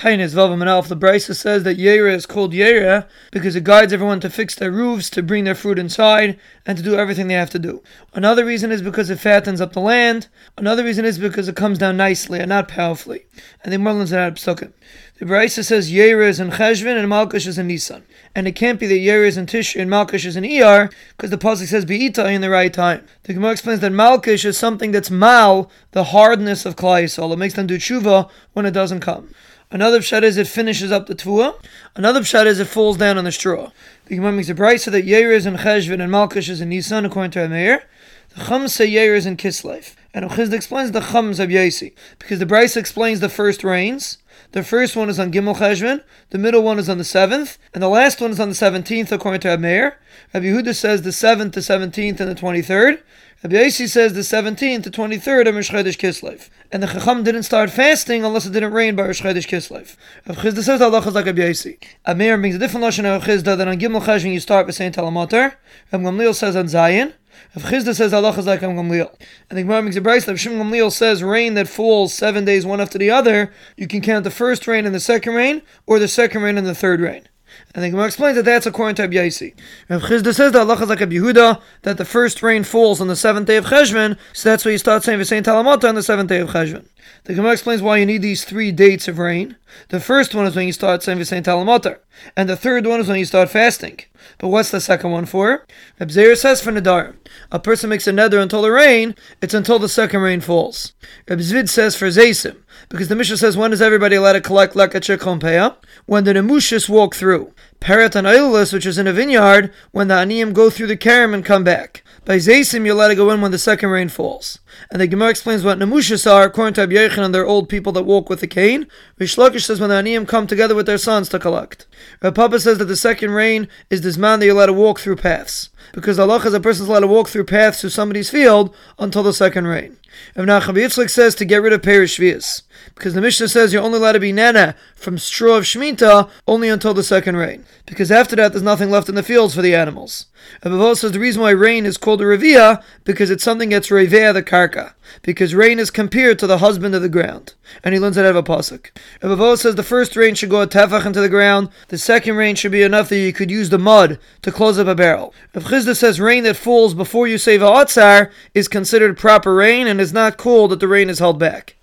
Taanis Vavam and Alf, the Brisa says that Yera is called Yera because it guides everyone to fix their roofs, to bring their fruit inside, and to do everything they have to do. Another reason is because it fattens up the land. Another reason is because it comes down nicely and not powerfully. And the Merlins are out psukim. The Brisa says Yera is in Cheshvan and Malkush is in Nisan. And it can't be that Yera is in Tish and Malkush is in ER because the Pasuk says Be'ita in the right time. The Gemara explains that Malkush is something that's mal, the hardness of Klal Yisrael. It makes them do tshuva when it doesn't come. Another pshat is it finishes up the tvua. Another pshat is it falls down on the straw. The Gemara makes a bright so that Yair is in Cheshvan and Malkish is in Nisan according to Amir. The Chum say Yair is in Kislev. And Chizd explains the Chums of Yasi because the Bryce explains the first rains. The first one is on Gimel Cheshvan, the middle one is on the seventh, and the last one is on the seventeenth according to Amir. Rabbi Yehuda says the seventh, the seventeenth, and the twenty-third. Rabbi Yossi says the 17th to 23rd of Rosh Kislev. And the Chacham didn't start fasting unless it didn't rain by Rosh Kislev. Rav Chisda says Allah is like Rabbi Yossi. Amir brings a different Lashon of Chisda that on Gimel Cheshvan you start by saying Talamatar. Rav Gamliel says on Zion. Rav Chisda says Allah is like Rav Gamliel. And the Gemara makes a brace that Shim Gamliel says rain that falls seven days one after the other, you can count the first rain and the second rain, or the second rain and the third rain. And the Gemara explains that that's according to Abyaisi. Rav Chisda says that Allah is like a Yehuda, that the first rain falls on the seventh day of Cheshvan, so that's why you start saying the V'sein Talamata on the seventh day of Cheshvan. The Gemara explains why you need these three dates of rain. The first one is when you start saying V'sein Talamata, and the third one is when you start fasting. But what's the second one for? Reb Zera says for Nadar, a person makes a neder until the rain, it's until the second rain falls. Reb Zvid says for Zaysim, because the Mishnah says when is everybody allowed to collect kompeya? When the Nemushis walk through. Parat and Eilis, which is in a vineyard, when the Aniyim go through the Karim and come back. By Zaysim, you're allowed to go in when the second rain falls. And the Gemara explains what Nemushas are, according to Abiyachan and their old people that walk with a cane. Reish Lakish says when the Aniyim come together with their sons to collect. Papa says that the second rain is this man that you're allowed to walk through paths. Because Allah is a person's allowed to walk through paths to somebody's field until the second rain. Rav Yitzchak says to get rid of Perish Shvias. Because the Mishnah says you're only allowed to be nana from straw of Shemitah only until the second rain. Because after that there's nothing left in the fields for the animals. Abavol says the reason why rain is called a revia because it's something that's revia the karka. Because rain is compared to the husband of the ground. And he learns that out of a pasuk. Abavol says the first rain should go a tefach into the ground. The second rain should be enough that you could use the mud to close up a barrel. If Chisda says rain that falls before you say va'atzar is considered proper rain and is not cool that the rain is held back.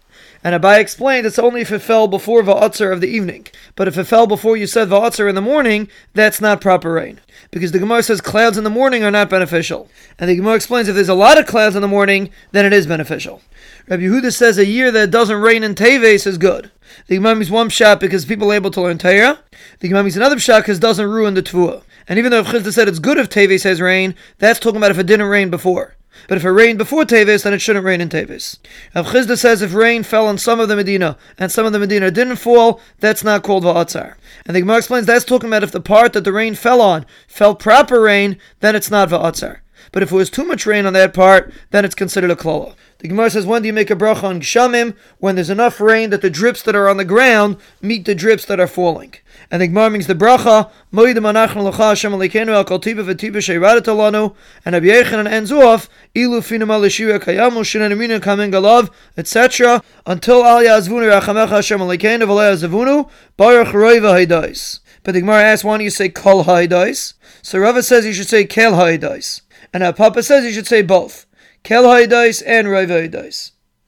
And Abai explained it's only if it fell before Va'atzer of the evening. But if it fell before you said Va'atzer in the morning, that's not proper rain. Because the Gemara says clouds in the morning are not beneficial. And the Gemara explains if there's a lot of clouds in the morning, then it is beneficial. Rabbi Yehuda says a year that doesn't rain in Teves is good. The Gemara means one shot because people are able to learn Torah. The Gemara means another shot because it doesn't ruin the Tvua. And even though Chisda said it's good if Teves has rain, that's talking about if it didn't rain before. But if it rained before Teves, then it shouldn't rain in Teves. Rav Chisda says if rain fell on some of the Medina and some of the Medina didn't fall, that's not called Va'atzar. And the Gemara explains that's talking about if the part that the rain fell on fell proper rain, then it's not Va'atzar. But if it was too much rain on that part, then it's considered a klola. The Gemara says, when do you make a bracha on gshamim? When there's enough rain that the drips that are on the ground meet the drips that are falling. And the Gemara means the bracha, moidim anachnu l'cha Hashem aleikenu al kol tiba v'tiba sheiradet alanu, and Rabbi Yochanan ends off, ilu finam al kayamu shinanamina kamen galav, etc., until al yazvunu rachamecha Hashem aleikenu v'le yazvunu, baruch roi v'haidais. But the Gemara asks, why do you say kol haidais? So Rava says you should say kel haidais. And our Papa says you should say both. Kel haidais and roi v'haidais.